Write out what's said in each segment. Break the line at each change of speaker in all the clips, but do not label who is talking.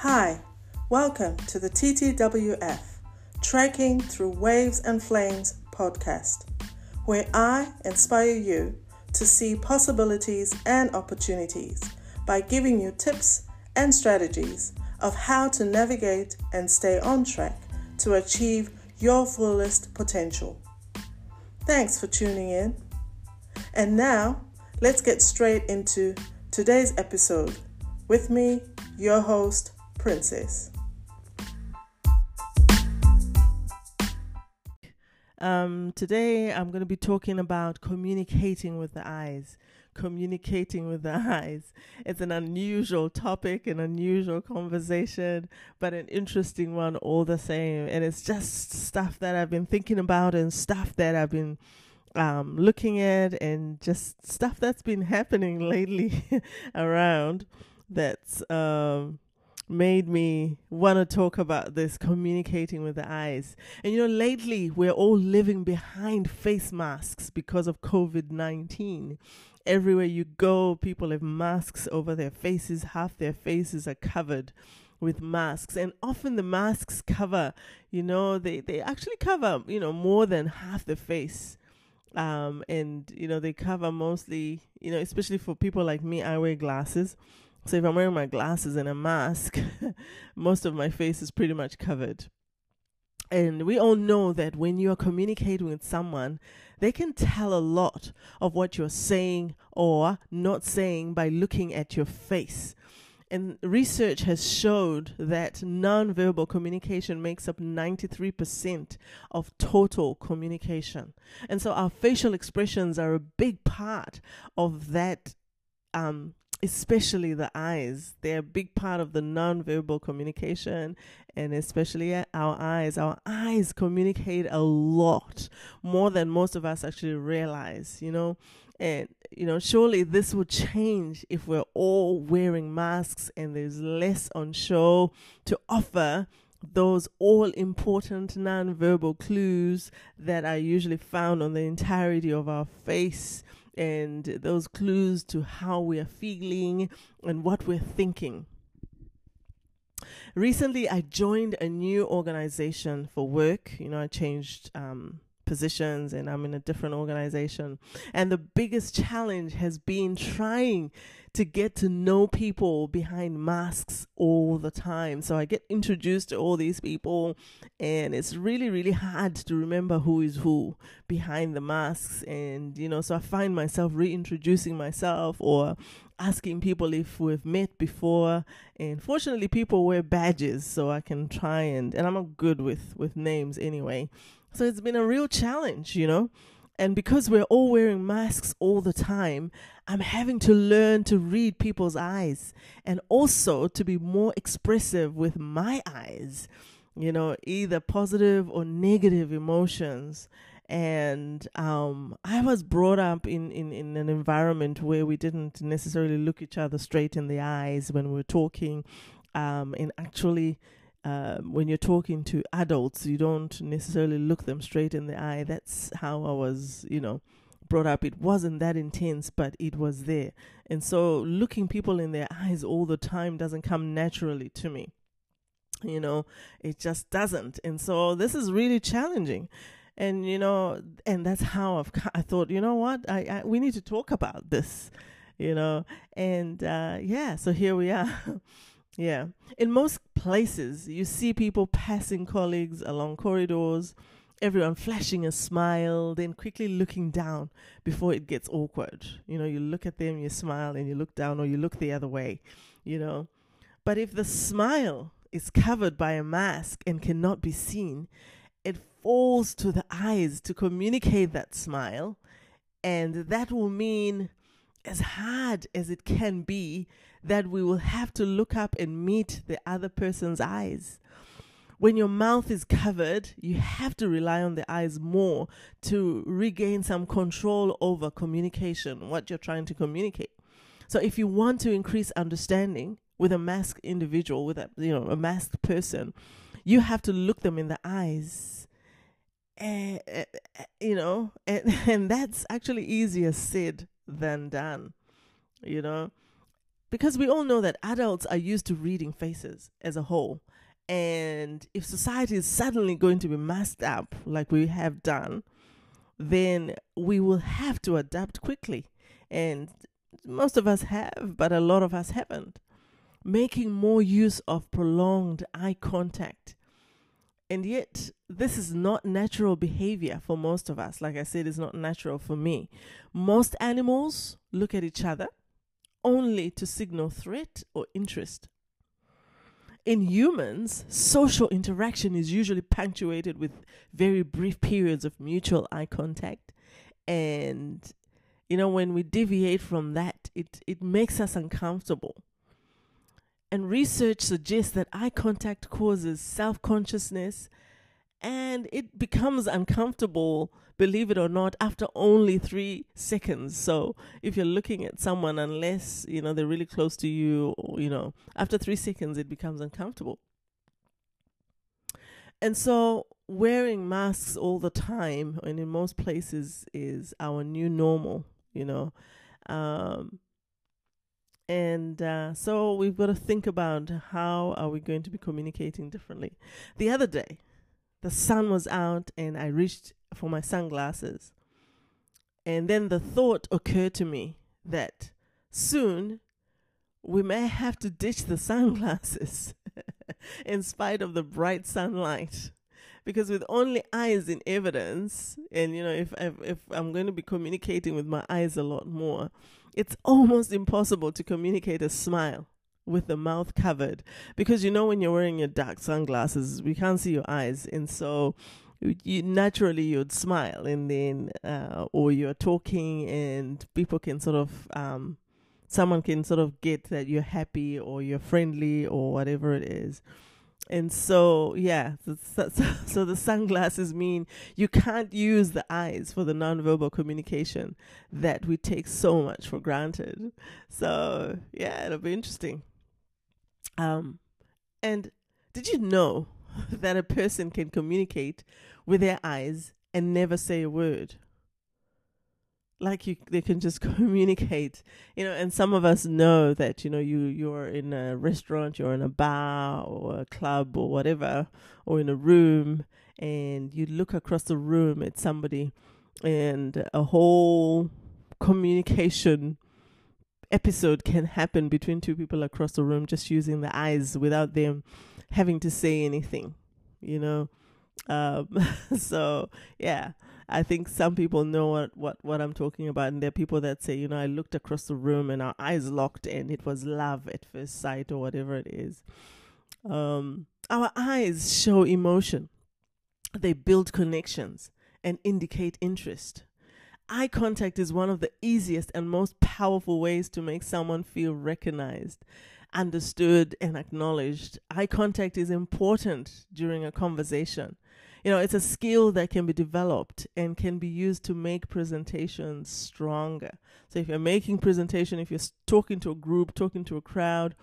Hi, welcome to the TTWF Trekking Through Waves and Flames podcast, where I inspire you to see possibilities and opportunities by giving you tips and strategies of how to navigate and stay on track to achieve your fullest potential. Thanks for tuning in. And now, let's get straight into today's episode with me, your host, Princess. Um, today, I'm going to be talking about communicating with the eyes. Communicating with the eyes. It's an unusual topic, an unusual conversation, but an interesting one all the same. And it's just stuff that I've been thinking about and stuff that I've been um, looking at and just stuff that's been happening lately around that's um, made me want to talk about this communicating with the eyes. And you know, lately we're all living behind face masks because of COVID 19. Everywhere you go, people have masks over their faces, half their faces are covered with masks and often the masks cover you know they they actually cover you know more than half the face um and you know they cover mostly you know especially for people like me i wear glasses so if I'm wearing my glasses and a mask, most of my face is pretty much covered. And we all know that when you are communicating with someone, they can tell a lot of what you're saying or not saying by looking at your face. And research has showed that nonverbal communication makes up 93% of total communication. And so our facial expressions are a big part of that um, especially the eyes. They're a big part of the nonverbal communication, and especially our eyes. Our eyes communicate a lot more than most of us actually realize, you know. And, you know, surely this will change if we're all wearing masks and there's less on show to offer those all important nonverbal clues that are usually found on the entirety of our face and those clues to how we are feeling and what we're thinking. Recently, I joined a new organization for work. You know, I changed um, positions and I'm in a different organization. And the biggest challenge has been trying to get to know people behind masks all the time. So I get introduced to all these people, and it's really, really hard to remember who is who behind the masks. And, you know, so I find myself reintroducing myself or asking people if we've met before. And fortunately, people wear badges, so I can try and, and I'm not good with, with names anyway. So it's been a real challenge, you know. And because we're all wearing masks all the time, I'm having to learn to read people's eyes and also to be more expressive with my eyes, you know, either positive or negative emotions. And um, I was brought up in, in, in an environment where we didn't necessarily look each other straight in the eyes when we were talking. Um, and actually, uh, when you're talking to adults, you don't necessarily look them straight in the eye. That's how I was, you know, brought up. It wasn't that intense, but it was there. And so looking people in their eyes all the time doesn't come naturally to me. You know, it just doesn't. And so this is really challenging. And you know, and that's how I've I thought, you know what? I, I we need to talk about this, you know. And uh yeah, so here we are. Yeah. In most places, you see people passing colleagues along corridors, everyone flashing a smile, then quickly looking down before it gets awkward. You know, you look at them, you smile, and you look down, or you look the other way, you know. But if the smile is covered by a mask and cannot be seen, it falls to the eyes to communicate that smile. And that will mean, as hard as it can be, that we will have to look up and meet the other person's eyes. When your mouth is covered, you have to rely on the eyes more to regain some control over communication, what you're trying to communicate. So if you want to increase understanding with a masked individual, with a you know, a masked person, you have to look them in the eyes. Uh, you know, and, and that's actually easier said than done. You know, because we all know that adults are used to reading faces as a whole. And if society is suddenly going to be masked up like we have done, then we will have to adapt quickly. And most of us have, but a lot of us haven't. Making more use of prolonged eye contact. And yet, this is not natural behavior for most of us. Like I said, it's not natural for me. Most animals look at each other only to signal threat or interest. In humans, social interaction is usually punctuated with very brief periods of mutual eye contact. And, you know, when we deviate from that, it, it makes us uncomfortable. And research suggests that eye contact causes self consciousness and it becomes uncomfortable, believe it or not, after only three seconds. So if you're looking at someone, unless you know they're really close to you, or, you know, after three seconds it becomes uncomfortable. And so wearing masks all the time and in most places is our new normal, you know. Um, and uh, so we've got to think about how are we going to be communicating differently. The other day, the sun was out and I reached for my sunglasses. And then the thought occurred to me that soon we may have to ditch the sunglasses in spite of the bright sunlight. Because with only eyes in evidence, and you know, if, if if I'm going to be communicating with my eyes a lot more, it's almost impossible to communicate a smile with the mouth covered. Because you know when you're wearing your dark sunglasses we can't see your eyes. And so you naturally you'd smile. And then uh, or you're talking and people can sort of um, someone can sort of get that you're happy or you're friendly or whatever it is. And so yeah so, so, so, the sunglasses mean you can't use the eyes for the nonverbal communication that we take so much for granted. So yeah it'll be interesting um, and did you know that a person can communicate with their eyes and never say a word? Like you, they can just communicate, you know. And some of us know that you know you you're in a restaurant, you're in a bar or a club or whatever, or in a room, and you look across the room at somebody, and a whole communication episode can happen between two people across the room just using the eyes without them having to say anything, you know. Um, so yeah, I think some people know what, what, what I'm talking about, and there are people that say, you know, I looked across the room and our eyes locked, and it was love at first sight or whatever it is. Um, our eyes show emotion, they build connections and indicate interest. Eye contact is one of the easiest and most powerful ways to make someone feel recognized, understood, and acknowledged. Eye contact is important during a conversation. You know, it's a skill that can be developed and can be used to make presentations stronger. So if you're making presentation, if you're talking to a group, talking to a crowd,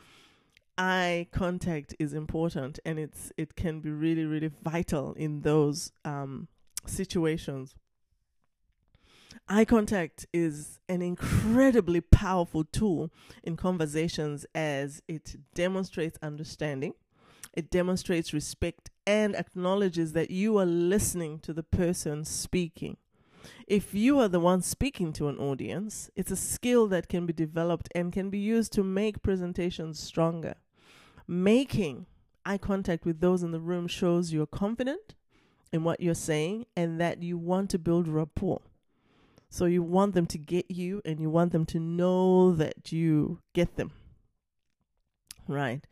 eye contact is important and it's it can be really really vital in those um, situations Eye contact is an incredibly powerful tool in conversations as it demonstrates understanding, it demonstrates respect, and acknowledges that you are listening to the person speaking. If you are the one speaking to an audience, it's a skill that can be developed and can be used to make presentations stronger. Making eye contact with those in the room shows you're confident in what you're saying and that you want to build rapport. So you want them to get you and you want them to know that you get them. Right.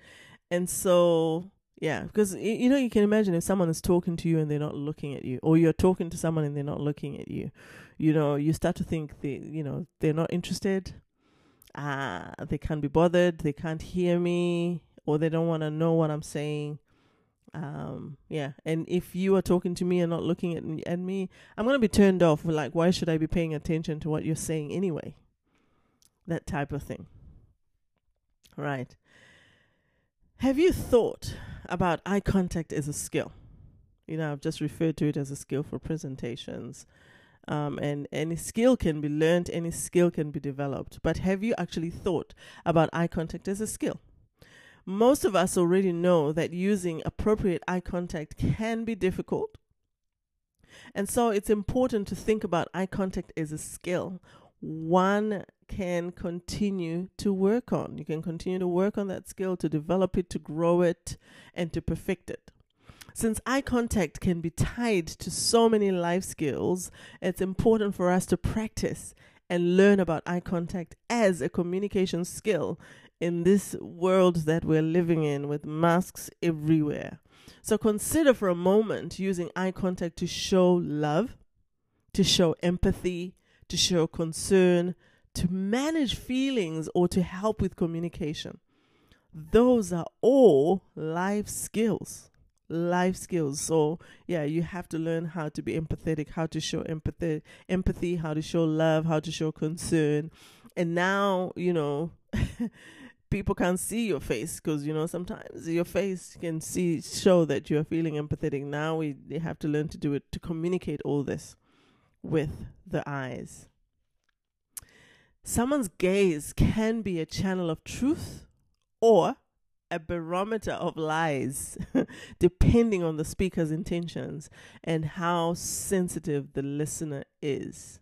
And so, yeah, because you know, you can imagine if someone is talking to you and they're not looking at you, or you're talking to someone and they're not looking at you, you know, you start to think they, you know, they're not interested. Ah, uh, they can't be bothered. They can't hear me, or they don't want to know what I'm saying um yeah. And if you are talking to me and not looking at, at me i'm going to be turned off. Like why should i be paying attention to what you're saying anyway? That type of thing. Right. Have you thought about eye contact as a skill? You know i've just referred to it as a skill for presentations. Um, and any skill can be learned, any skill can be developed. But have you actually thought about eye contact as a skill? Most of us already know that using appropriate eye contact can be difficult. And so it's important to think about eye contact as a skill. One can continue to work on. You can continue to work on that skill, to develop it, to grow it, and to perfect it. Since eye contact can be tied to so many life skills, it's important for us to practice and learn about eye contact as a communication skill in this world that we're living in with masks everywhere. So consider for a moment using eye contact to show love, to show empathy, to show concern, to manage feelings, or to help with communication. Those are all life skills life skills. So yeah, you have to learn how to be empathetic, how to show empathy, empathy, how to show love, how to show concern. And now, you know, people can't see your face because you know sometimes your face can see show that you're feeling empathetic. Now we have to learn to do it to communicate all this with the eyes. Someone's gaze can be a channel of truth or a barometer of lies, depending on the speaker's intentions and how sensitive the listener is.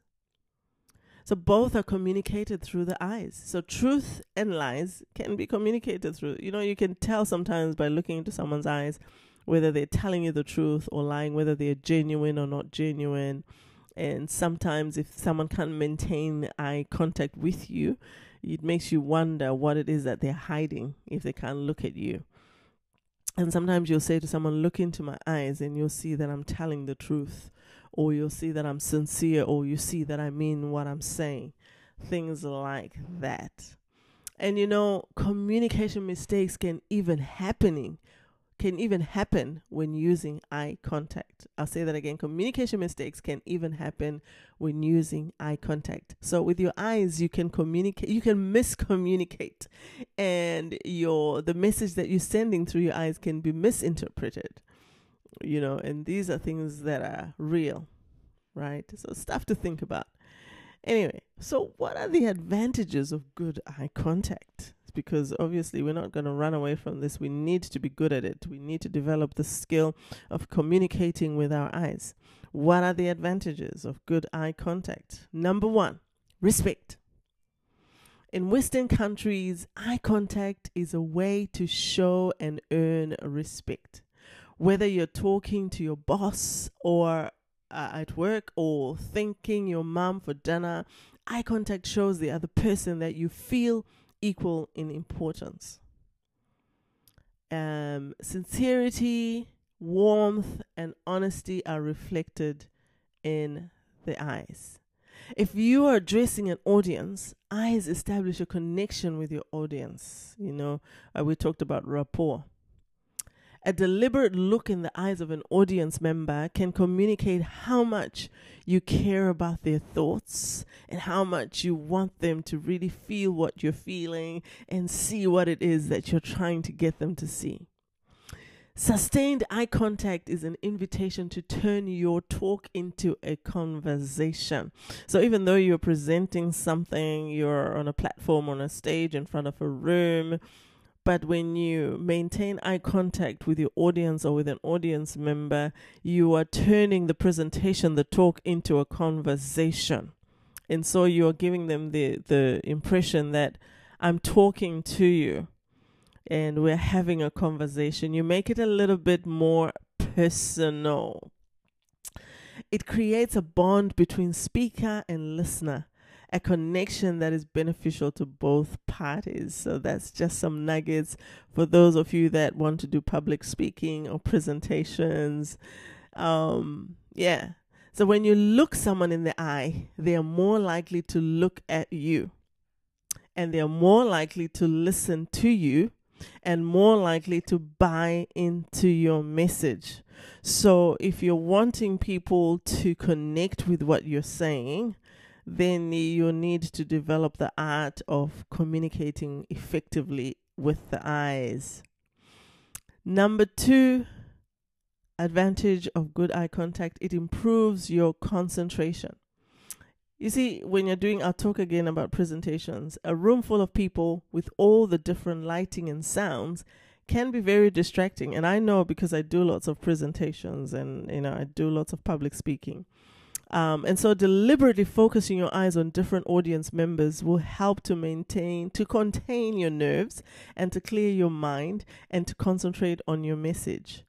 So both are communicated through the eyes. So truth and lies can be communicated through. You know, you can tell sometimes by looking into someone's eyes whether they're telling you the truth or lying, whether they're genuine or not genuine. And sometimes if someone can't maintain eye contact with you, it makes you wonder what it is that they're hiding if they can't look at you. And sometimes you'll say to someone, Look into my eyes, and you'll see that I'm telling the truth, or you'll see that I'm sincere, or you see that I mean what I'm saying. Things like that. And you know, communication mistakes can even happening can even happen when using eye contact. I'll say that again. Communication mistakes can even happen when using eye contact. So with your eyes you can communicate you can miscommunicate and your the message that you're sending through your eyes can be misinterpreted. You know, and these are things that are real, right? So stuff to think about. Anyway, so what are the advantages of good eye contact? because obviously we're not going to run away from this. We need to be good at it. We need to develop the skill of communicating with our eyes. What are the advantages of good eye contact? Number one, respect. In Western countries, eye contact is a way to show and earn respect. Whether you're talking to your boss or uh, at work or thanking your mom for dinner, eye contact shows the other person that you feel equal in importance. Um, sincerity, warmth, and honesty are reflected in the eyes. If you are addressing an audience, eyes establish a connection with your audience. You know, uh, we talked about rapport. A deliberate look in the eyes of an audience member can communicate how much you care about their thoughts and how much you want them to really feel what you're feeling and see what it is that you're trying to get them to see. Sustained eye contact is an invitation to turn your talk into a conversation. So, even though you're presenting something, you're on a platform, on a stage, in front of a room, but when you maintain eye contact with your audience or with an audience member, you are turning the presentation, the talk, into a conversation. And so you're giving them the, the impression that I'm talking to you and we're having a conversation. You make it a little bit more personal. It creates a bond between speaker and listener a connection that is beneficial to both parties. So that's just some nuggets for those of you that want to do public speaking or presentations. Um, yeah. So when you look someone in the eye, they are more likely to look at you and they are more likely to listen to you and more likely to buy into your message. So, if you're wanting people to connect with what you're saying, then you need to develop the art of communicating effectively with the eyes. Number two advantage of good eye contact it improves your concentration. You see, when you're doing, I'll talk again about presentations, a room full of people with all the different lighting and sounds can be very distracting. And I know because I do lots of presentations and, you know, I do lots of public speaking. Um, and so deliberately focusing your eyes on different audience members will help to maintain, to contain your nerves and to clear your mind and to concentrate on your message.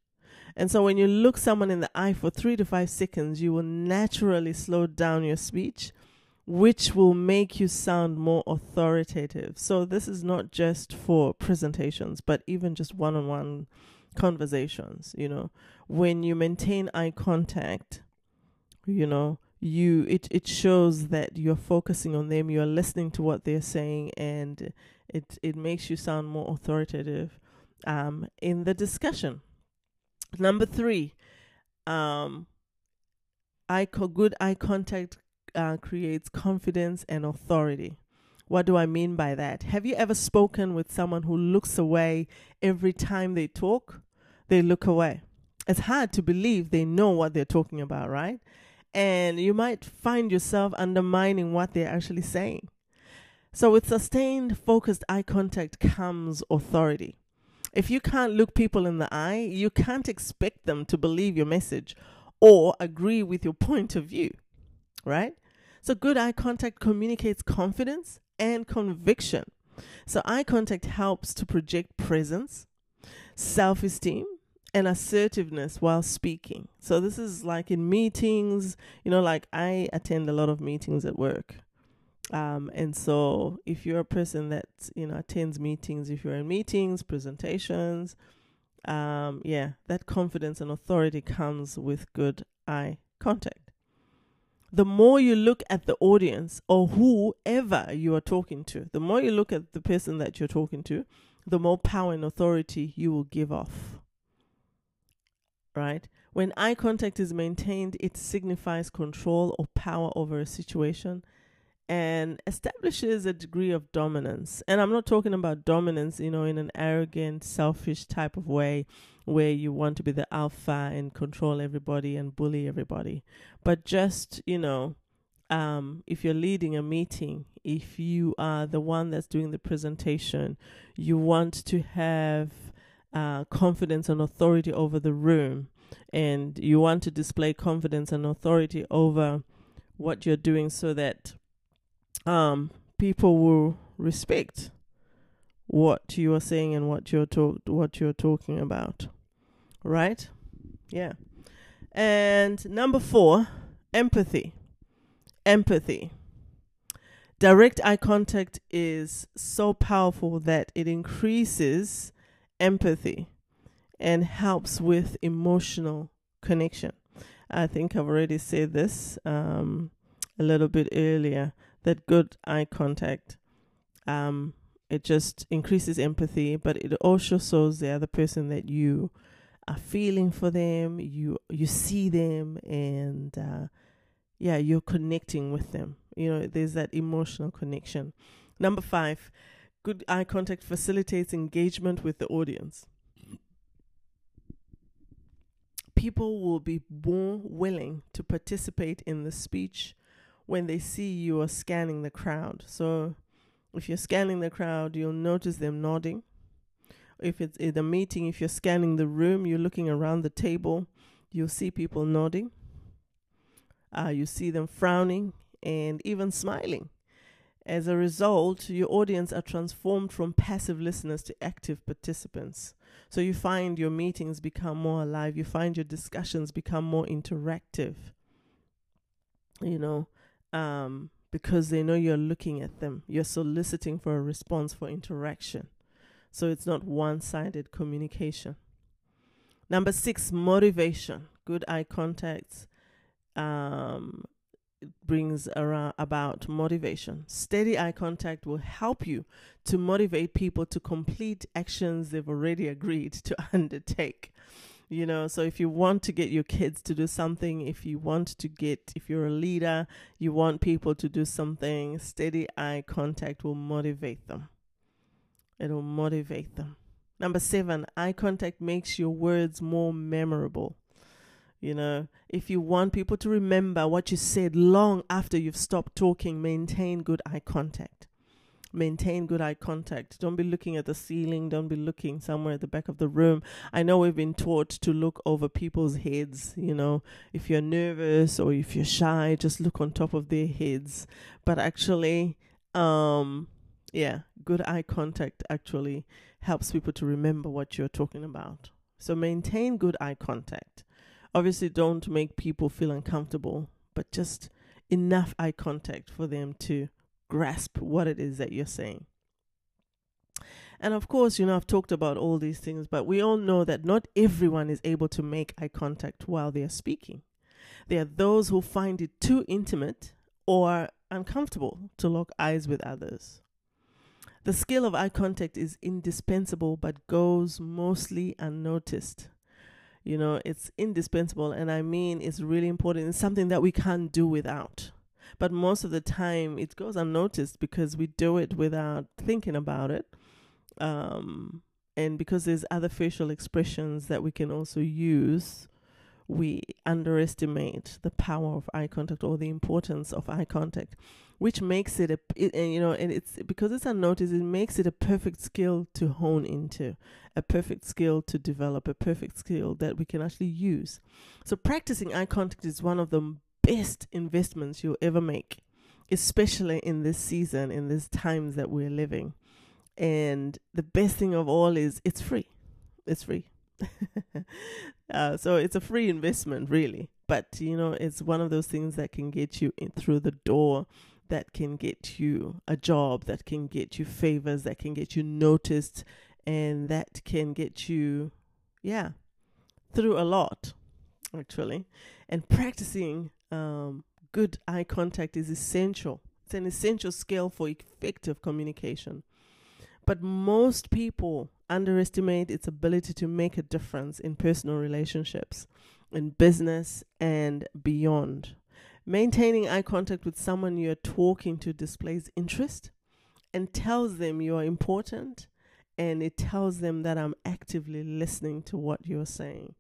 And so when you look someone in the eye for three to five seconds, you will naturally slow down your speech, which will make you sound more authoritative. So this is not just for presentations, but even just one on one conversations, you know. When you maintain eye contact, you know, you it, it shows that you're focusing on them, you're listening to what they're saying and it it makes you sound more authoritative um in the discussion. Number three, um, eye co- good eye contact uh, creates confidence and authority. What do I mean by that? Have you ever spoken with someone who looks away every time they talk? They look away. It's hard to believe they know what they're talking about, right? And you might find yourself undermining what they're actually saying. So, with sustained, focused eye contact comes authority. If you can't look people in the eye, you can't expect them to believe your message or agree with your point of view, right? So, good eye contact communicates confidence and conviction. So, eye contact helps to project presence, self esteem, and assertiveness while speaking. So, this is like in meetings, you know, like I attend a lot of meetings at work. Um, and so, if you're a person that you know attends meetings, if you're in meetings, presentations, um, yeah, that confidence and authority comes with good eye contact. The more you look at the audience or whoever you are talking to, the more you look at the person that you're talking to, the more power and authority you will give off. Right? When eye contact is maintained, it signifies control or power over a situation and establishes a degree of dominance. And I'm not talking about dominance, you know, in an arrogant, selfish type of way where you want to be the alpha and control everybody and bully everybody, but just, you know, um, if you're leading a meeting, if you are the one that's doing the presentation, you want to have uh, confidence and authority over the room, and you want to display confidence and authority over what you're doing so that um, people will respect what you are saying and what you're talk what you're talking about. Right? Yeah. And number 4, empathy. Empathy. Direct eye contact is so powerful that it increases empathy and helps with emotional connection. I think I've already said this um, a little bit earlier that good eye contact um it just increases empathy but it also shows the other person that you are feeling for them you you see them and uh, yeah you're connecting with them you know there's that emotional connection number 5 good eye contact facilitates engagement with the audience people will be more willing to participate in the speech when they see you are scanning the crowd. So if you're scanning the crowd, you'll notice them nodding. If it's in a meeting, if you're scanning the room, you're looking around the table, you'll see people nodding. Uh, you see them frowning and even smiling. As a result, your audience are transformed from passive listeners to active participants. So you find your meetings become more alive, you find your discussions become more interactive. You know, um, because they know you're looking at them. You're soliciting for a response for interaction. So it's not one sided communication. Number six, motivation. Good eye contact um, brings around about motivation. Steady eye contact will help you to motivate people to complete actions they've already agreed to undertake. You know so if you want to get your kids to do something if you want to get if you're a leader you want people to do something steady eye contact will motivate them. It will motivate them. Number 7 eye contact makes your words more memorable You know, if you want people to remember what you said long after you've stopped talking, maintain good eye contact. Maintain good eye contact. Don't be looking at the ceiling. Don't be looking somewhere at the back of the room. I know we've been taught to look over people's heads. You know, if you're nervous or if you're shy, just look on top of their heads. But actually, um, yeah, good eye contact actually helps people to remember what you're talking about. So maintain good eye contact obviously don't make people feel uncomfortable, but just enough eye contact for them to grasp what it is that you're saying. And of course, you know, I've talked about all these things, but we all know that not everyone is able to make eye contact while they are speaking. There are those who find it too intimate or uncomfortable to lock eyes with others. The skill of eye contact is indispensable but goes mostly unnoticed you know it's indispensable and i mean it's really important. It's something that we can't do without. But most of the time it goes unnoticed because we do it without thinking about it um, and because there's other facial expressions that we can also use we underestimate the power of eye contact or the importance of eye contact which makes it a it, and, you know and it's because it's unnoticed it makes it a perfect skill to hone into a perfect skill to develop a perfect skill that we can actually use. So practicing eye contact is one of the best investments you'll ever make especially in this season in these times that we're living. And the best thing of all is it's free. It's free. Uh, so it's a free investment really. But you know it's one of those things that can get you in through the door that can get you a job, that can get you favors, that can get you noticed, and that can get you, yeah, through a lot, actually. And practicing um, good eye contact is essential. It's an essential skill for effective communication. But most people underestimate its ability to make a difference in personal relationships, in business, and beyond. Maintaining eye contact with someone you're talking to displays interest and tells them you are important and it tells them that I'm actively listening to what you're saying.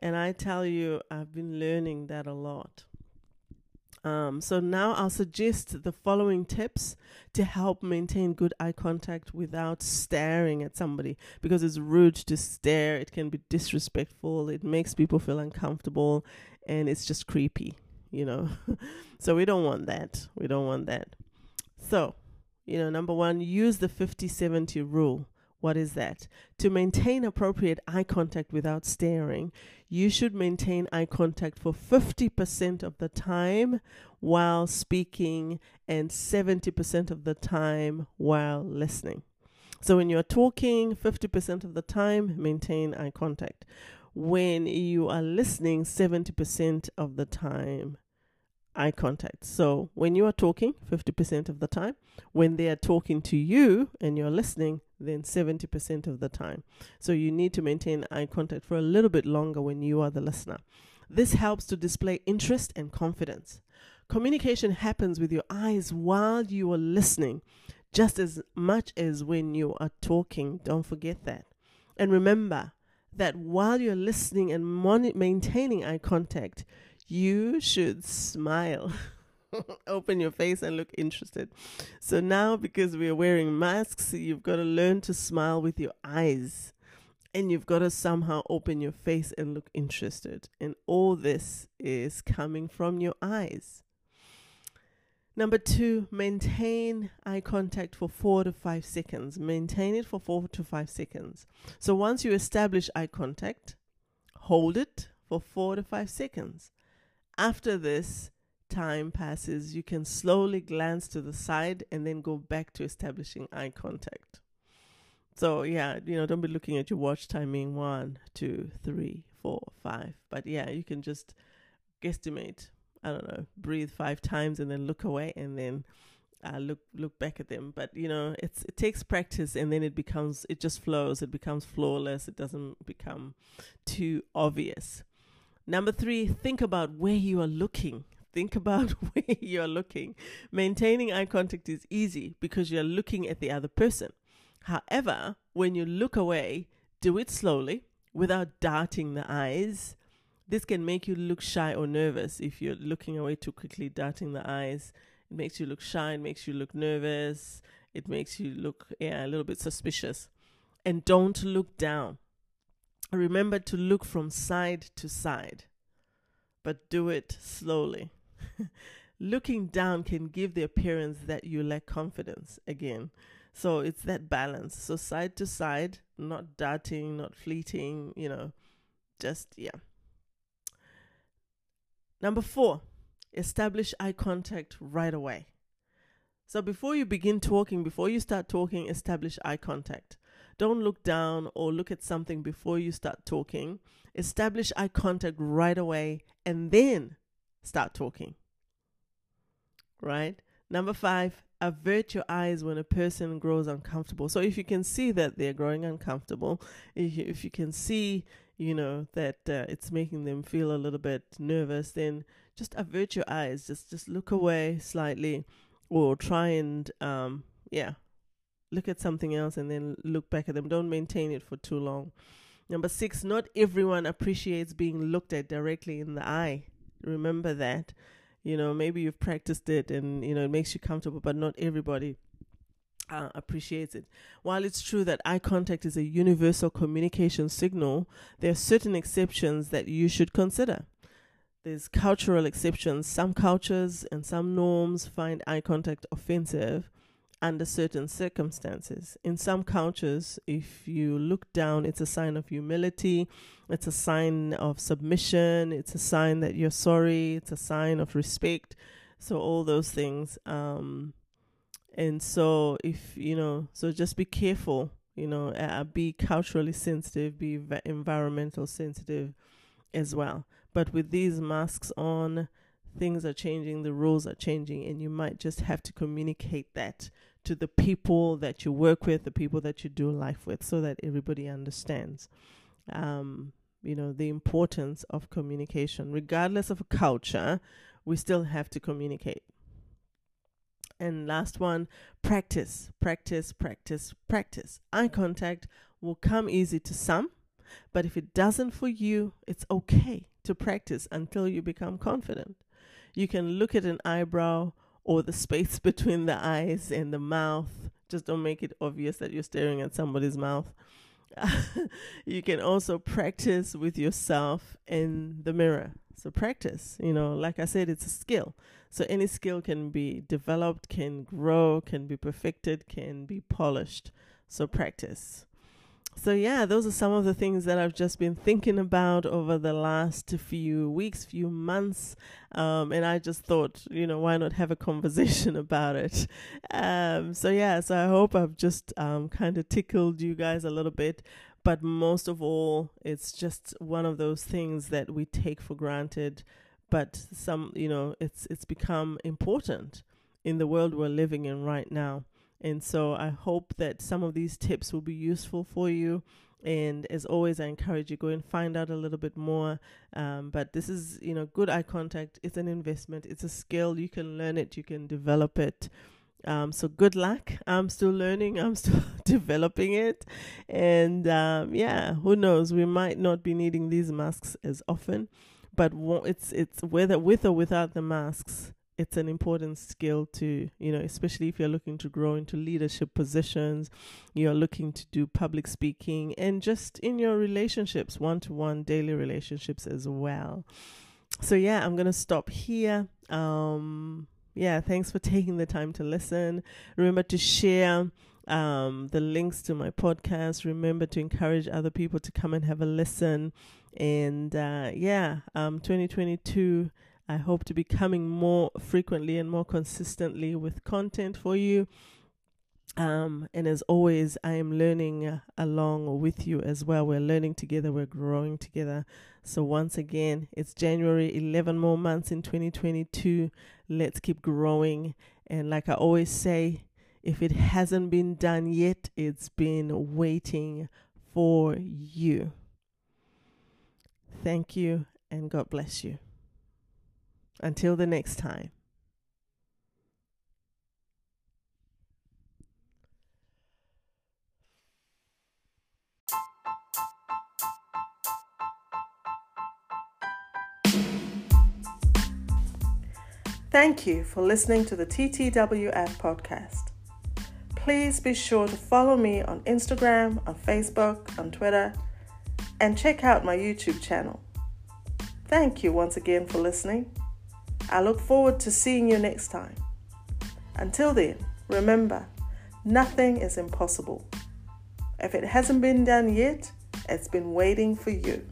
And I tell you, I've been learning that a lot. Um, so now I'll suggest the following tips to help maintain good eye contact without staring at somebody because it's rude to stare. It can be disrespectful. It makes people feel uncomfortable and it's just creepy you know. so we don't want that. We don't want that. So, you know, number one, use the 50 70 rule. What is that? To maintain appropriate eye contact without staring, you should maintain eye contact for 50% of the time while speaking and 70% of the time while listening. So when you're talking, 50% of the time, maintain eye contact when you are listening 70% of the time eye contact. So when you are talking 50% of the time, when they are talking to you and you're listening, then 70% of the time. So you need to maintain eye contact for a little bit longer when you are the listener. This helps to display interest and confidence. Communication happens with your eyes while you are listening, just as much as when you are talking. Don't forget that. And remember, that while you're listening and mon- maintaining eye contact, you should smile. Open your face and look interested. So now, because we are wearing masks, you've got to learn to smile with your eyes. And you've got to somehow open your face and look interested. And all this is coming from your eyes. Number two, maintain eye contact for four to five seconds. Maintain it for four to five seconds. So once you establish eye contact, hold it for four to five seconds. After this time passes, you can slowly glance to the side and then go back to establishing eye contact. So yeah, you know, don't be looking at your watch timing one, two, three, four, five. But yeah, you can just guesstimate I don't know, breathe five times and then look away and then uh, look look back at them. But you know, it's it takes practice and then it becomes it just flows. It becomes flawless. It doesn't become too obvious. Number three, think about where you are looking. Think about where you are looking. Maintaining eye contact is easy because you're looking at the other person. However, when you look away, do it slowly without darting the eyes This can make you look shy or nervous if you're looking away too quickly, darting the eyes. It makes you look shy, it makes you look nervous, it makes you look yeah, a little bit suspicious. And don't look down. Remember to look from side to side, but do it slowly. Looking down can give the appearance that you lack confidence again. So it's that balance. So side to side, not darting, not fleeting, you know, just, yeah. Number four, establish eye contact right away. So before you begin talking, before you start talking, establish eye contact. Don't look down or look at something before you start talking. Establish eye contact right away and then start talking. Right? Number five, avert your eyes when a person grows uncomfortable. So if you can see that they're growing uncomfortable, if you, if you can see, you know, that uh, it's making them feel a little bit nervous, then just avert your eyes. Just just look away slightly, or try and um, yeah, look at something else and then look back at them. Don't maintain it for too long. Number six, not everyone appreciates being looked at directly in the eye. Remember that. You know, maybe you've practiced it and, you know, it makes you comfortable, but not everybody uh, appreciates it. While it's true that eye contact is a universal communication signal, there are certain exceptions that you should consider. There's cultural exceptions. Some cultures and some norms find eye contact offensive, under certain circumstances. In some cultures, if you look down, it's a sign of humility, it's a sign of submission, it's a sign that you're sorry, it's a sign of respect. So, all those things. Um, and so, if you know, so just be careful, you know, uh, be culturally sensitive, be v- environmental sensitive as well. But with these masks on, things are changing, the rules are changing, and you might just have to communicate that to the people that you work with, the people that you do life with, so that everybody understands. Um, you know, the importance of communication. Regardless of a culture, we still have to communicate. And last one, practice, practice, practice, practice. Eye contact will come easy to some, but if it doesn't for you, it's okay to practice until you become confident. You can look at an eyebrow or the space between the eyes and the mouth. Just don't make it obvious that you're staring at somebody's mouth. you can also practice with yourself in the mirror. So, practice, you know, like I said, it's a skill. So, any skill can be developed, can grow, can be perfected, can be polished. So, practice so yeah those are some of the things that i've just been thinking about over the last few weeks few months um, and i just thought you know why not have a conversation about it um, so yeah so i hope i've just um, kind of tickled you guys a little bit but most of all it's just one of those things that we take for granted but some you know it's it's become important in the world we're living in right now and so I hope that some of these tips will be useful for you. And as always, I encourage you go and find out a little bit more. Um, but this is, you know, good eye contact. It's an investment. It's a skill. You can learn it. You can develop it. Um, so good luck. I'm still learning. I'm still developing it, and um, yeah, who knows? We might not be needing these masks as often, but it's it's whether with or without the masks, it's an important skill to, you know, especially if you're looking to grow into leadership positions, you're looking to do public speaking, and just in your relationships, one to one daily relationships as well. So, yeah, I'm going to stop here. Um, yeah, thanks for taking the time to listen. Remember to share um, the links to my podcast. Remember to encourage other people to come and have a listen. And uh, yeah, um, 2022 I hope to be coming more frequently and more consistently with content for you. Um, and as always, I am learning along with you as well. We're learning together, we're growing together. So, once again, it's January, 11 more months in 2022. Let's keep growing. And, like I always say, if it hasn't been done yet, it's been waiting for you. Thank you, and God bless you. Until the next time. Thank you for listening to the TTWF podcast. Please be sure to follow me on Instagram, on Facebook, on Twitter, and check out my YouTube channel. Thank you once again for listening. I look forward to seeing you next time. Until then, remember, nothing is impossible. If it hasn't been done yet, it's been waiting for you.